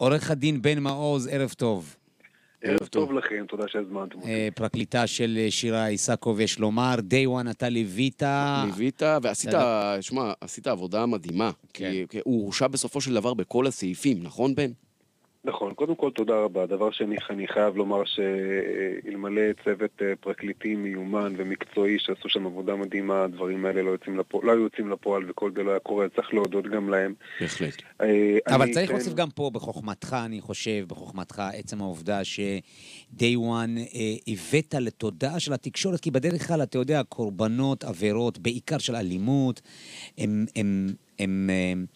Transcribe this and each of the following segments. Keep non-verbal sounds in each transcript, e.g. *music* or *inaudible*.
עורך הדין בן מעוז, ערב טוב. ערב טוב לכם, תודה שהזמנתם אותי. אה, פרקליטה של אה, שירה איסקוב, יש לומר, day one אתה ליווית... ליווית, ועשית, שמע, עשית עבודה מדהימה. כן. כי הוא הורשע בסופו של דבר בכל הסעיפים, נכון בן? נכון, קודם כל תודה רבה. דבר שני, אני חייב לומר שאלמלא צוות אה, פרקליטים מיומן ומקצועי שעשו שם עבודה מדהימה, הדברים האלה לא, יוצאים לפועל, לא היו יוצאים לפועל וכל זה לא היה קורה, צריך להודות גם להם. בהחלט. אה, אבל אני צריך אתן- להוסיף גם פה, בחוכמתך, אני חושב, בחוכמתך, עצם העובדה ש-day one אה, הבאת לתודעה של התקשורת, כי בדרך כלל, אתה יודע, קורבנות, עבירות, בעיקר של אלימות, הם, הם, הם, הם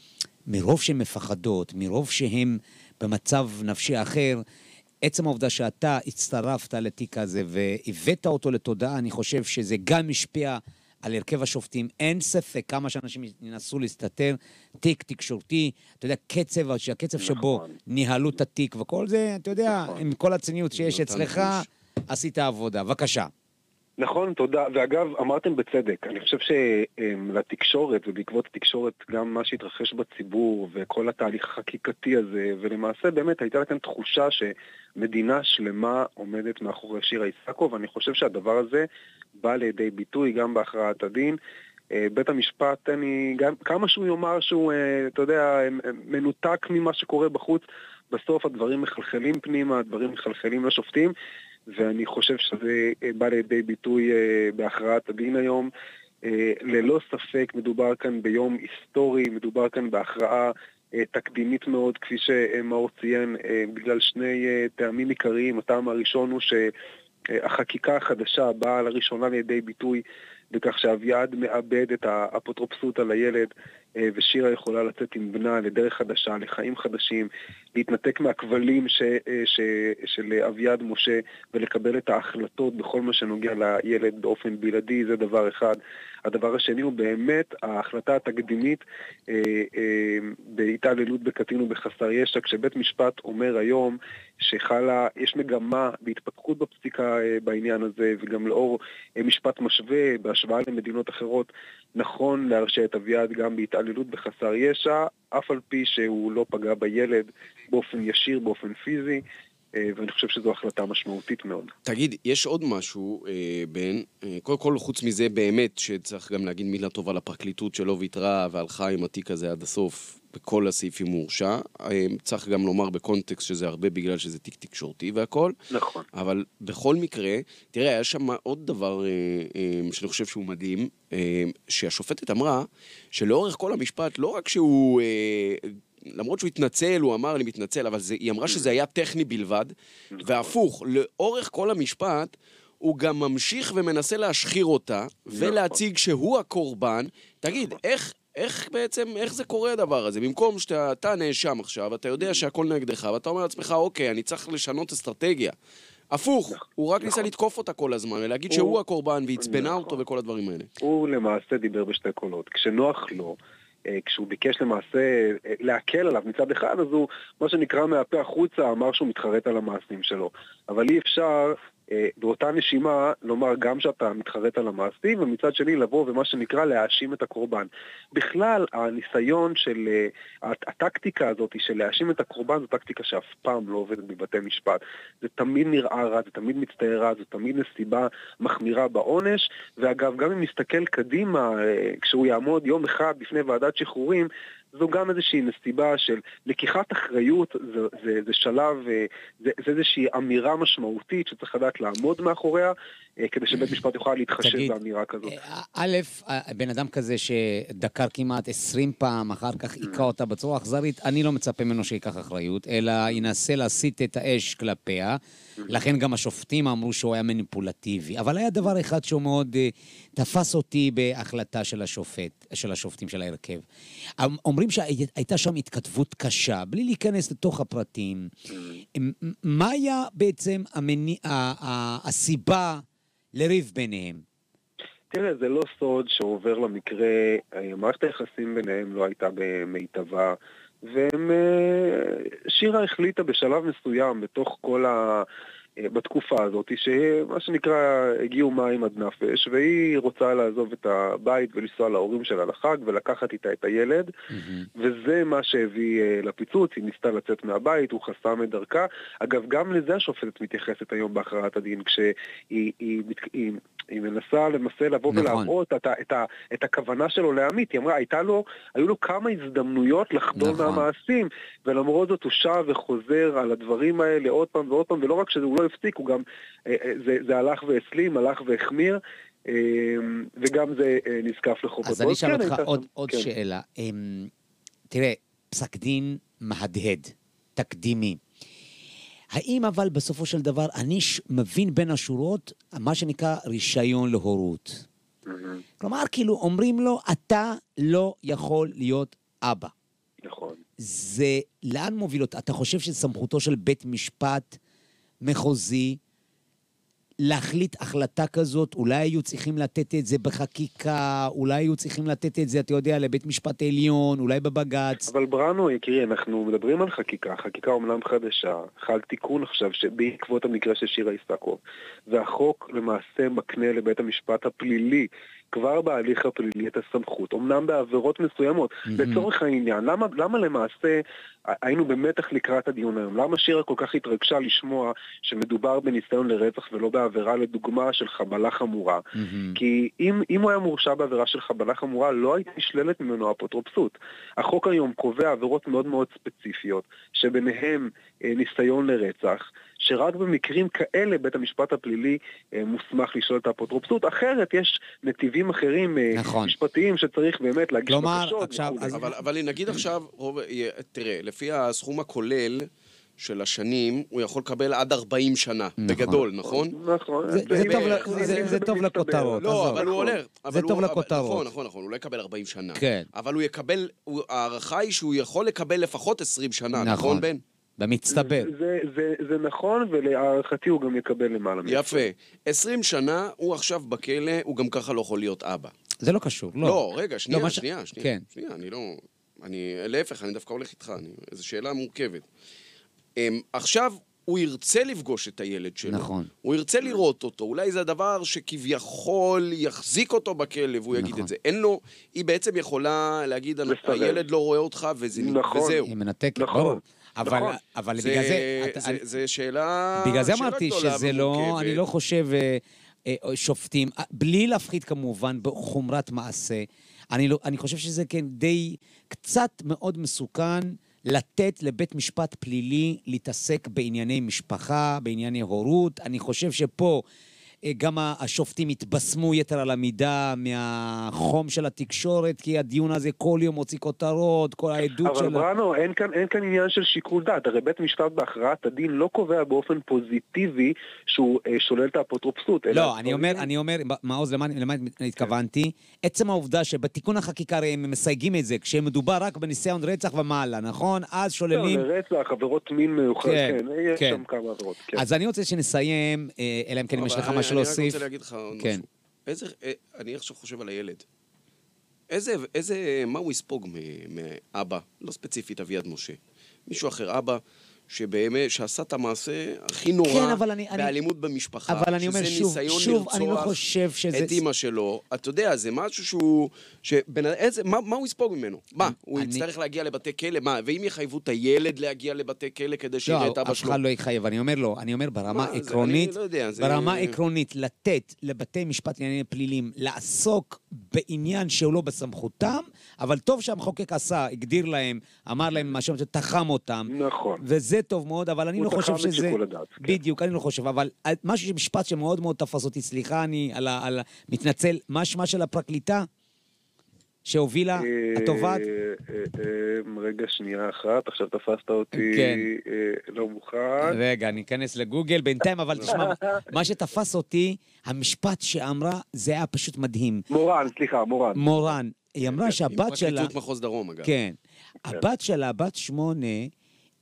מרוב שהן מפחדות, מרוב שהן במצב נפשי אחר, עצם העובדה שאתה הצטרפת לתיק הזה והבאת אותו לתודעה, אני חושב שזה גם השפיע על הרכב השופטים. אין ספק כמה שאנשים ינסו להסתתר, תיק תקשורתי, אתה יודע, קצב, הקצב שבו נכון. ניהלו את התיק וכל זה, אתה יודע, נכון. עם כל הציניות שיש אצלך. עשית עבודה. בבקשה. נכון, תודה. ואגב, אמרתם בצדק, אני חושב שלתקשורת, ובעקבות התקשורת, גם מה שהתרחש בציבור, וכל התהליך החקיקתי הזה, ולמעשה באמת הייתה כאן תחושה שמדינה שלמה עומדת מאחורי שירה איסקוב, ואני חושב שהדבר הזה בא לידי ביטוי גם בהכרעת הדין. אה, בית המשפט, אני, גם, כמה שהוא יאמר שהוא, אה, אתה יודע, אה, מנותק ממה שקורה בחוץ, בסוף הדברים מחלחלים פנימה, הדברים מחלחלים לשופטים, ואני חושב שזה אה, בא לידי ביטוי אה, בהכרעת הדין היום. אה, ללא ספק מדובר כאן ביום היסטורי, מדובר כאן בהכרעה תקדימית מאוד, כפי שמאור ציין, בגלל שני טעמים עיקריים. הטעם הראשון הוא שהחקיקה החדשה באה לראשונה לידי ביטוי בכך שאביעד מאבד את האפוטרופסות על הילד ושירה יכולה לצאת עם בנה לדרך חדשה, לחיים חדשים, להתנתק מהכבלים ש, אה, ש, של אביעד משה ולקבל את ההחלטות בכל מה שנוגע לילד באופן בלעדי, זה דבר אחד. הדבר השני הוא באמת ההחלטה התקדימית אה, אה, בהתעללות בקטין ובחסר ישע, כשבית משפט אומר היום שחלה, יש מגמה בהתפתחות בפסיקה אה, בעניין הזה, וגם לאור אה, משפט משווה בהשוואה למדינות אחרות, נכון להרשיע את אביעד גם בהתעללות בחסר ישע, אף על פי שהוא לא פגע בילד באופן ישיר, באופן פיזי, ואני חושב שזו החלטה משמעותית מאוד. תגיד, יש עוד משהו, אה, בן, אה, קודם כל, חוץ מזה, באמת, שצריך גם להגיד מילה טובה לפרקליטות שלא ויתרה והלכה עם התיק הזה עד הסוף, בכל הסעיפים הוא הורשע. אה, צריך גם לומר בקונטקסט שזה הרבה בגלל שזה תיק תקשורתי והכל. נכון. אבל בכל מקרה, תראה, היה שם עוד דבר אה, אה, שאני חושב שהוא מדהים, אה, שהשופטת אמרה שלאורך כל המשפט, לא רק שהוא, אה, למרות שהוא התנצל, הוא אמר אני מתנצל, אבל זה, היא אמרה שזה היה טכני בלבד, והפוך, לאורך כל המשפט, הוא גם ממשיך ומנסה להשחיר אותה, ולהציג שהוא הקורבן. תגיד, איך... איך בעצם, איך זה קורה הדבר הזה? במקום שאתה אתה נאשם עכשיו, אתה יודע שהכל נגדך, ואתה אומר לעצמך, אוקיי, אני צריך לשנות אסטרטגיה. הפוך, הוא רק ניסה נכון. לתקוף אותה כל הזמן, ולהגיד הוא- שהוא הקורבן, ועצבנה נכון. אותו וכל הדברים האלה. הוא למעשה דיבר בשתי קולות. כשנוח לו, כשהוא ביקש למעשה אה, להקל עליו מצד אחד, אז הוא, מה שנקרא מהפה החוצה, אמר שהוא מתחרט על המעשים שלו. אבל אי אפשר אה, באותה נשימה לומר גם שאתה מתחרט על המעשים, ומצד שני לבוא ומה שנקרא להאשים את הקורבן. בכלל, הניסיון של, אה, הט- הטקטיקה הזאת של להאשים את הקורבן זו טקטיקה שאף פעם לא עובדת בבתי משפט. זה תמיד נראה רע, זה תמיד מצטייר רע, זו תמיד נסיבה מחמירה בעונש, ואגב, גם אם נסתכל קדימה, אה, כשהוא יעמוד יום אחד בפני ועדת שחרורים, זו גם איזושהי נסיבה של לקיחת אחריות, זה, זה, זה שלב, אה, זה, זה איזושהי אמירה משמעותית שצריך לדעת לעמוד מאחוריה, אה, כדי שבית משפט יוכל להתחשב תגיד, באמירה כזאת. אה, א', בן אדם כזה שדקר כמעט 20 פעם, אחר כך היכה אותה בצורה אכזרית, אני לא מצפה ממנו שייקח אחריות, אלא ינסה להסיט את האש כלפיה. לכן גם השופטים אמרו שהוא היה מניפולטיבי. אבל היה דבר אחד שהוא מאוד תפס אותי בהחלטה של השופט, של השופטים של ההרכב. אמ- אומרים שהייתה שם התכתבות קשה, בלי להיכנס לתוך הפרטים. מ- מה היה בעצם המניע, ה- ה- הסיבה לריב ביניהם? תראה, זה לא סוד שעובר למקרה, אה, מערכת היחסים ביניהם לא הייתה במיטבה, ושירה החליטה בשלב מסוים, בתוך כל אה, בתקופה הזאת, שמה שנקרא הגיעו מים עד נפש, והיא רוצה לעזוב את הבית ולנסוע להורים שלה לחג ולקחת איתה את הילד, mm-hmm. וזה מה שהביא אה, לפיצוץ, היא ניסתה לצאת מהבית, הוא חסם את דרכה. אגב, גם לזה השופטת מתייחסת היום בהכרעת הדין, כשהיא היא, היא, היא, מנסה למעשה לבוא נכון. ולהראות את, את, את, הכוונה שלו להמית. היא אמרה, הייתה לו, היו לו כמה הזדמנויות לחדול נכון. מהמעשים, ולמרות זאת הוא שב וחוזר על הדברים האלה עוד פעם ועוד פעם, ולא רק שזה הוא לא הפסיק, הוא גם, אה, אה, זה, זה הלך והסלים, הלך והחמיר. אה, וגם זה נזקף לחובתו. אז אני אשאל כן, אותך עוד, עוד כן. שאלה. תראה, פסק דין מהדהד, תקדימי. האם אבל בסופו של דבר אני מבין בין השורות מה שנקרא רישיון להורות? Mm-hmm. כלומר, כאילו אומרים לו, אתה לא יכול להיות אבא. נכון. זה לאן מוביל אותה? אתה חושב שסמכותו של בית משפט מחוזי להחליט החלטה כזאת, אולי היו צריכים לתת את זה בחקיקה, אולי היו צריכים לתת את זה, אתה יודע, לבית משפט עליון, אולי בבג"ץ. אבל בראנו, יקירי, אנחנו מדברים על חקיקה, חקיקה אומנם חדשה, חל תיקון עכשיו בעקבות המקרה של שירה איסקוב, והחוק למעשה מקנה לבית המשפט הפלילי כבר בהליך הפלילי את הסמכות, אמנם בעבירות מסוימות. Mm-hmm. לצורך העניין, למה, למה למעשה היינו במתח לקראת הדיון היום? למה שירה כל כך התרגשה לשמוע שמדובר בניסיון לרצח ולא בעבירה לדוגמה של חבלה חמורה? Mm-hmm. כי אם, אם הוא היה מורשע בעבירה של חבלה חמורה, לא הייתה נשללת ממנו אפוטרופסות. החוק היום קובע עבירות מאוד מאוד ספציפיות, שביניהם אה, ניסיון לרצח. שרק במקרים כאלה בית המשפט הפלילי אה, מוסמך לשלול את האפוטרופסות, אחרת יש נתיבים אחרים אה, נכון. משפטיים שצריך באמת להגיש כלומר, בקשות. עכשיו, אז... אבל, אבל נגיד עכשיו, רוב, תראה, לפי הסכום הכולל, של השנים, הוא יכול לקבל עד 40 שנה, נכון. בגדול, נכון? נכון. זה טוב לכותרות. לא, אבל הוא עולה. זה טוב לכותרות. נכון, נכון, נכון, הוא לא יקבל 40 שנה. כן. אבל הוא יקבל, ההערכה היא שהוא יכול לקבל לפחות 20 שנה, נכון, בן? במצטבר. זה, זה, זה נכון, ולהערכתי הוא גם יקבל למעלה מזה. יפה. 20 שנה, הוא עכשיו בכלא, הוא גם ככה לא יכול להיות אבא. זה לא קשור, לא. לא, רגע, שנייה, לא, שנייה, שנייה. כן. שנייה, אני לא... אני, להפך, אני דווקא הולך איתך, אני, זו שאלה מורכבת. Um, עכשיו, הוא ירצה לפגוש את הילד שלו. נכון. הוא ירצה לראות אותו. אולי זה הדבר שכביכול יחזיק אותו בכלא, והוא נכון. יגיד את זה. אין לו, היא בעצם יכולה להגיד, הילד לא רואה אותך, וזה, נכון. וזהו. היא מנתקת, נכון. אבל, נכון. אבל זה, בגלל זה... זה, אני, זה שאלה... בגלל זה אמרתי שזה לא... אני לא חושב... אה, אה, שופטים, אה, בלי להפחית כמובן בחומרת מעשה, אני, לא, אני חושב שזה כן די קצת מאוד מסוכן לתת לבית משפט פלילי להתעסק בענייני משפחה, בענייני הורות. אני חושב שפה גם השופטים התבשמו יתר על המידה מהחום של התקשורת, כי הדיון הזה כל יום מוציא כותרות, כל העדות של... אבל בראנו, אין כאן, אין כאן עניין של שיקול דעת. הרי בית משפט בהכרעת הדין לא קובע באופן פוזיטיבי שהוא אה, שולל את האפוטרופסות. לא, אני אומר, אני אומר, מעוז, למה, למה התכוונתי? עצם העובדה שבתיקון החקיקה הרי הם מסייגים את זה, כשמדובר רק בניסיון רצח ומעלה, נכון? אז שוללים... לא, רצח, עבירות מין מיוחד, כן, כן, יש כן. שם כמה עבירות. כן. אז אני רוצה שנסיים, אה, אלא אם כן אם יש לך משהו להוסיף. אני רק רוצה להגיד לך עוד כן. משהו. איזה, אה, אני עכשיו חושב על הילד. איזה, איזה, מה הוא יספוג מאבא? לא ספציפית אביעד משה. מישהו אחר, אבא, שבאמת, שעשה את המעשה הכי נורא כן, אבל אני, באלימות אני, במשפחה. אבל אני אומר שוב, שוב, אני לא חושב שזה... את אימא שלו. אתה יודע, זה משהו שהוא... שבנ... איזה, מה, מה הוא יספוג ממנו? מה, הוא אני... יצטרך להגיע לבתי כלא? מה, ואם יחייבו את הילד להגיע לבתי כלא כדי שיראה לא, את אבא שלו? לא, אף אחד לא יחייב. אני אומר לו, אני אומר ברמה עקרונית, לא יודע, זה... ברמה עקרונית, לתת לבתי משפט לעניינים פליליים לעסוק בעניין שהוא לא בסמכותם, אבל טוב שהמחוקק עשה, הגדיר להם, אמר להם מה שאומרים, תחם אותם. נכון. וזה טוב מאוד, אבל אני לא חושב שזה... הוא תחם את כן. בדיוק, אני לא חושב, אבל משהו, משפט שמאוד מאוד תפס אותי, סליחה, אני על ה... על... מתנצל, מה שמה של הפרקליטה? שהובילה התובעת? אה, אה, אה, רגע, שנייה אחת, עכשיו תפסת אותי כן. לא מוכן. רגע, אני אכנס לגוגל בינתיים, אבל תשמע, *laughs* מה שתפס אותי, המשפט שאמרה, זה היה פשוט מדהים. מורן, סליחה, מורן. מורן. היא אמרה שהבת שלה... עם פרקליטות מחוז דרום, אגב. כן. הבת שלה, בת שמונה,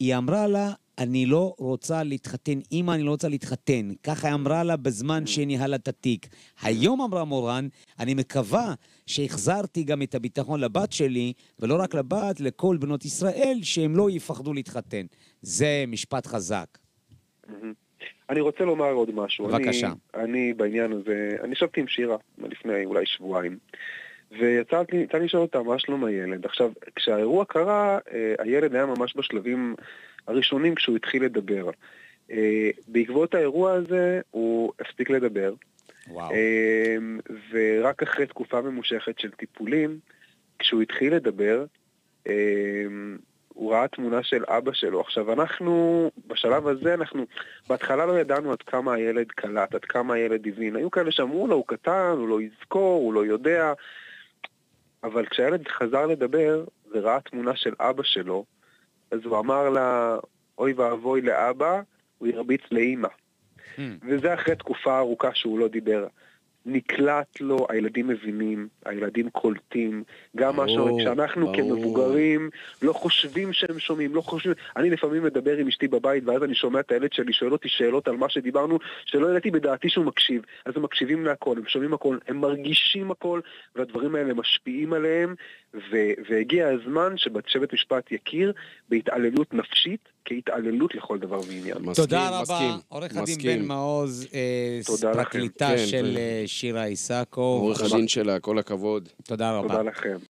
היא אמרה לה, אני לא רוצה להתחתן, אמא, אני לא רוצה להתחתן. ככה היא אמרה לה בזמן שניהלה את התיק. היום אמרה מורן, אני מקווה שהחזרתי גם את הביטחון לבת שלי, ולא רק לבת, לכל בנות ישראל, שהם לא יפחדו להתחתן. זה משפט חזק. אני רוצה לומר עוד משהו. בבקשה. אני, אני בעניין הזה, אני ישבתי עם שירה לפני אולי שבועיים, ויצא לי לי לשאול אותה מה שלום הילד. עכשיו, כשהאירוע קרה, אה, הילד היה ממש בשלבים הראשונים כשהוא התחיל לדבר. אה, בעקבות האירוע הזה הוא הפסיק לדבר, וואו. אה, ורק אחרי תקופה ממושכת של טיפולים, כשהוא התחיל לדבר, אה, הוא ראה תמונה של אבא שלו. עכשיו, אנחנו, בשלב הזה, אנחנו בהתחלה לא ידענו עד כמה הילד קלט, עד כמה הילד הבין. היו כאלה שאמרו לו, הוא קטן, הוא לא יזכור, הוא לא יודע. אבל כשהילד חזר לדבר וראה תמונה של אבא שלו, אז הוא אמר לה, אוי ואבוי לאבא, הוא הרביץ לאימא. Hmm. וזה אחרי תקופה ארוכה שהוא לא דיבר. נקלט לו, הילדים מבינים, הילדים קולטים, גם מה שאנחנו. כמבוגרים לא חושבים שהם שומעים, לא חושבים, אני לפעמים מדבר עם אשתי בבית ואז אני שומע את הילד שלי שואל אותי שאלות על מה שדיברנו, שלא ידעתי בדעתי שהוא מקשיב, אז הם מקשיבים להכל, הם שומעים הכל, הם מרגישים הכל, והדברים האלה משפיעים עליהם, ו- והגיע הזמן שבית משפט יכיר בהתעללות נפשית כהתעללות לכל דבר ועניין. מסכים, תודה רבה, עורך הדין. בן מעוז, אה. פרקליטה כן, של ו- אה, שירה איסקוב. עורך הדין שלה, כל הכבוד. תודה רבה. תודה לכם.